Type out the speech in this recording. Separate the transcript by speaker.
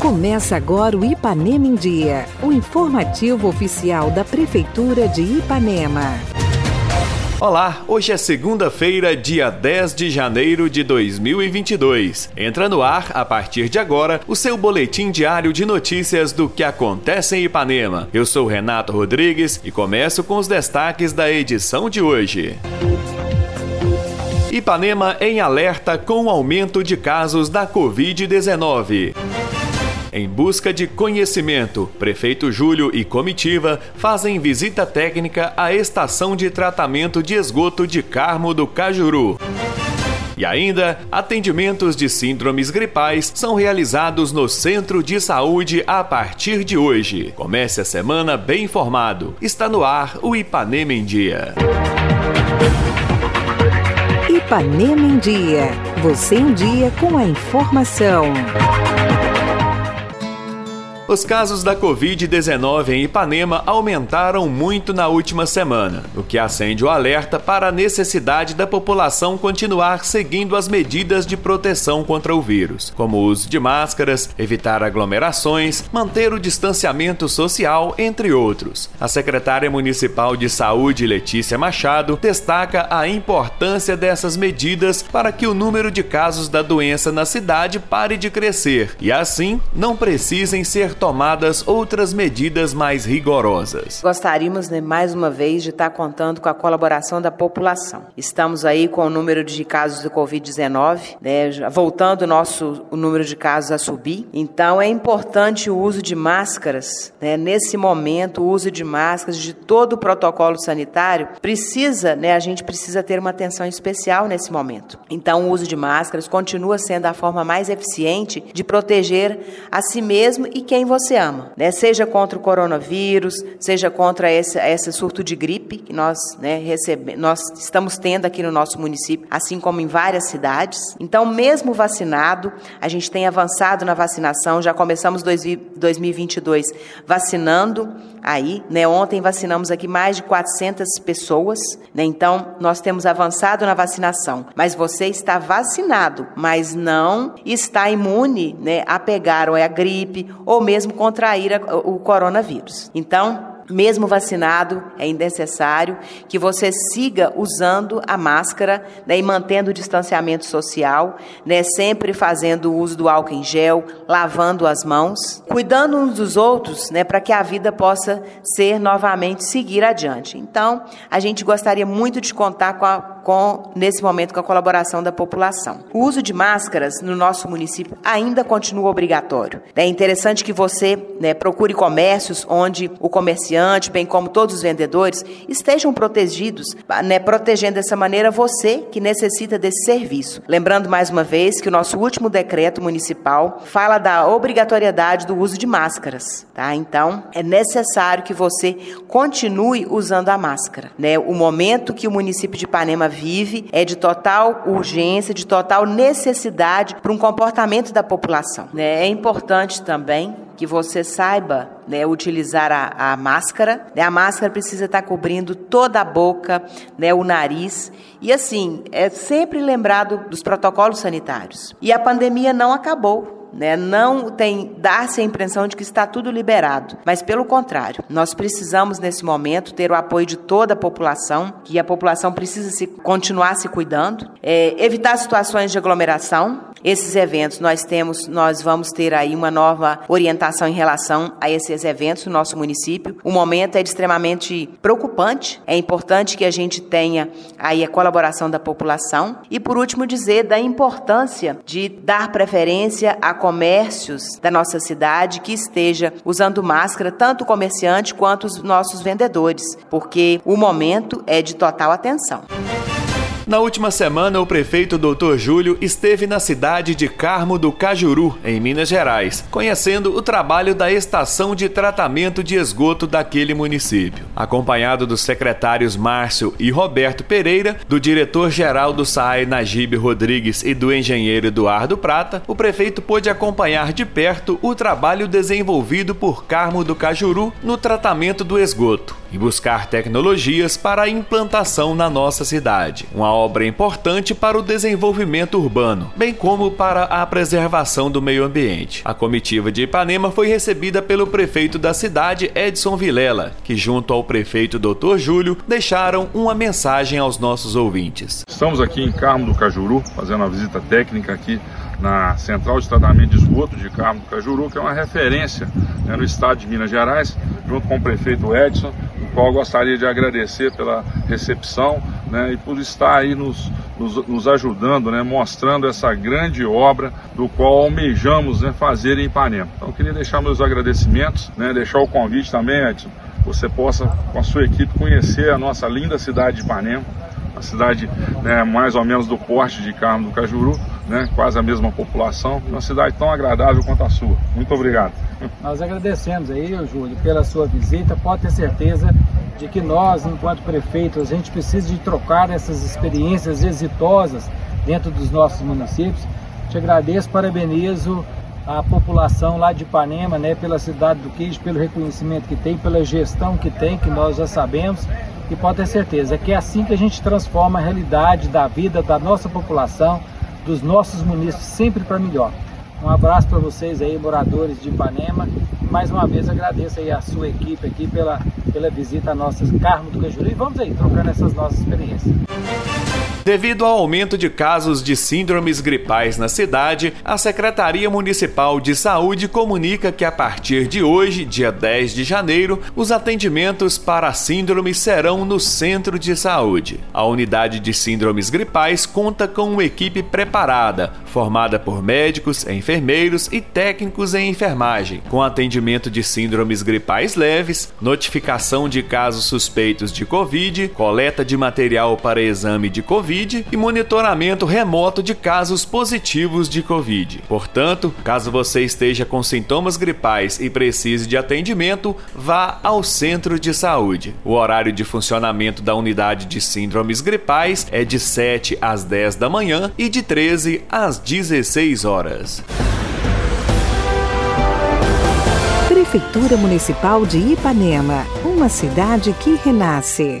Speaker 1: Começa agora o Ipanema em Dia, o informativo oficial da Prefeitura de Ipanema.
Speaker 2: Olá, hoje é segunda-feira, dia 10 de janeiro de 2022. Entra no ar, a partir de agora, o seu boletim diário de notícias do que acontece em Ipanema. Eu sou Renato Rodrigues e começo com os destaques da edição de hoje. Ipanema em alerta com o aumento de casos da Covid-19. Em busca de conhecimento, prefeito Júlio e comitiva fazem visita técnica à estação de tratamento de esgoto de Carmo do Cajuru. E ainda, atendimentos de síndromes gripais são realizados no Centro de Saúde a partir de hoje. Comece a semana bem informado. Está no ar o Ipanema em Dia.
Speaker 1: Ipanema em Dia. Você em dia com a informação.
Speaker 2: Os casos da Covid-19 em Ipanema aumentaram muito na última semana, o que acende o alerta para a necessidade da população continuar seguindo as medidas de proteção contra o vírus, como o uso de máscaras, evitar aglomerações, manter o distanciamento social, entre outros. A secretária municipal de saúde, Letícia Machado, destaca a importância dessas medidas para que o número de casos da doença na cidade pare de crescer e, assim, não precisem ser tomadas outras medidas mais rigorosas.
Speaker 3: Gostaríamos, né, mais uma vez, de estar contando com a colaboração da população. Estamos aí com o número de casos do Covid-19, né, voltando o nosso o número de casos a subir. Então, é importante o uso de máscaras. Né, nesse momento, o uso de máscaras, de todo o protocolo sanitário, precisa, né, a gente precisa ter uma atenção especial nesse momento. Então, o uso de máscaras continua sendo a forma mais eficiente de proteger a si mesmo e quem você ama, né? Seja contra o coronavírus, seja contra esse, esse surto de gripe que nós, né, recebe, nós estamos tendo aqui no nosso município, assim como em várias cidades. Então, mesmo vacinado, a gente tem avançado na vacinação, já começamos 2022 vacinando aí, né? Ontem vacinamos aqui mais de 400 pessoas, né? Então, nós temos avançado na vacinação, mas você está vacinado, mas não está imune, né, a pegar ou é a gripe ou mesmo contrair a, o coronavírus. Então, mesmo vacinado, é necessário que você siga usando a máscara né, e mantendo o distanciamento social, né, sempre fazendo uso do álcool em gel, lavando as mãos, cuidando uns dos outros, né, para que a vida possa ser novamente seguir adiante. Então, a gente gostaria muito de contar com, a, com nesse momento com a colaboração da população. O uso de máscaras no nosso município ainda continua obrigatório. É interessante que você né, procure comércios onde o comerciante bem como todos os vendedores, estejam protegidos, né, protegendo dessa maneira você que necessita desse serviço. Lembrando mais uma vez que o nosso último decreto municipal fala da obrigatoriedade do uso de máscaras, tá? Então, é necessário que você continue usando a máscara, né? O momento que o município de Ipanema vive é de total urgência, de total necessidade para um comportamento da população, né? É importante também que você saiba né, utilizar a, a máscara. Né? A máscara precisa estar cobrindo toda a boca, né, o nariz. E assim, é sempre lembrado dos protocolos sanitários. E a pandemia não acabou. Né? Não tem dar-se a impressão de que está tudo liberado, mas pelo contrário, nós precisamos nesse momento ter o apoio de toda a população, que a população precisa se continuar se cuidando, é, evitar situações de aglomeração. Esses eventos nós temos, nós vamos ter aí uma nova orientação em relação a esses eventos no nosso município. O momento é extremamente preocupante. É importante que a gente tenha aí a colaboração da população e por último dizer da importância de dar preferência a comércios da nossa cidade que esteja usando máscara, tanto o comerciante quanto os nossos vendedores, porque o momento é de total atenção.
Speaker 2: Na última semana, o prefeito Dr. Júlio esteve na cidade de Carmo do Cajuru, em Minas Gerais, conhecendo o trabalho da estação de tratamento de esgoto daquele município. Acompanhado dos secretários Márcio e Roberto Pereira, do diretor-geral do SAI Najib Rodrigues e do engenheiro Eduardo Prata, o prefeito pôde acompanhar de perto o trabalho desenvolvido por Carmo do Cajuru no tratamento do esgoto e buscar tecnologias para a implantação na nossa cidade. Uma obra importante para o desenvolvimento urbano, bem como para a preservação do meio ambiente. A comitiva de Ipanema foi recebida pelo prefeito da cidade, Edson Vilela, que, junto ao prefeito Dr. Júlio, deixaram uma mensagem aos nossos ouvintes.
Speaker 4: Estamos aqui em Carmo do Cajuru, fazendo uma visita técnica aqui na Central de Tratamento de Esgoto de Carmo do Cajuru, que é uma referência né, no estado de Minas Gerais, junto com o prefeito Edson, qual gostaria de agradecer pela recepção né, e por estar aí nos, nos, nos ajudando, né, mostrando essa grande obra do qual almejamos né, fazer em Ipanema. Então, queria deixar meus agradecimentos, né, deixar o convite também, Edson, você possa, com a sua equipe, conhecer a nossa linda cidade de Ipanema, a cidade né, mais ou menos do porte de Carmo do Cajuru, né, quase a mesma população, uma cidade tão agradável quanto a sua. Muito obrigado.
Speaker 5: Nós agradecemos aí, Júlio, pela sua visita. Pode ter certeza de que nós, enquanto prefeitos, a gente precisa de trocar essas experiências exitosas dentro dos nossos municípios. Te agradeço, parabenizo a população lá de Ipanema, né, pela cidade do queijo, pelo reconhecimento que tem, pela gestão que tem, que nós já sabemos. E pode ter certeza que é assim que a gente transforma a realidade da vida da nossa população, dos nossos municípios, sempre para melhor. Um abraço para vocês aí, moradores de Ipanema. Mais uma vez agradeço aí a sua equipe aqui pela, pela visita a nossas Carmo do Cajuru e vamos aí trocando essas nossas experiências.
Speaker 2: Devido ao aumento de casos de síndromes gripais na cidade, a Secretaria Municipal de Saúde comunica que a partir de hoje, dia 10 de janeiro, os atendimentos para síndromes serão no Centro de Saúde. A unidade de síndromes gripais conta com uma equipe preparada, formada por médicos, enfermeiros e técnicos em enfermagem, com atendimento de síndromes gripais leves, notificação de casos suspeitos de Covid, coleta de material para exame de Covid Covid e monitoramento remoto de casos positivos de Covid. Portanto, caso você esteja com sintomas gripais e precise de atendimento, vá ao centro de saúde. O horário de funcionamento da unidade de síndromes gripais é de 7 às 10 da manhã e de 13 às 16 horas.
Speaker 1: Prefeitura Municipal de Ipanema, uma cidade que renasce.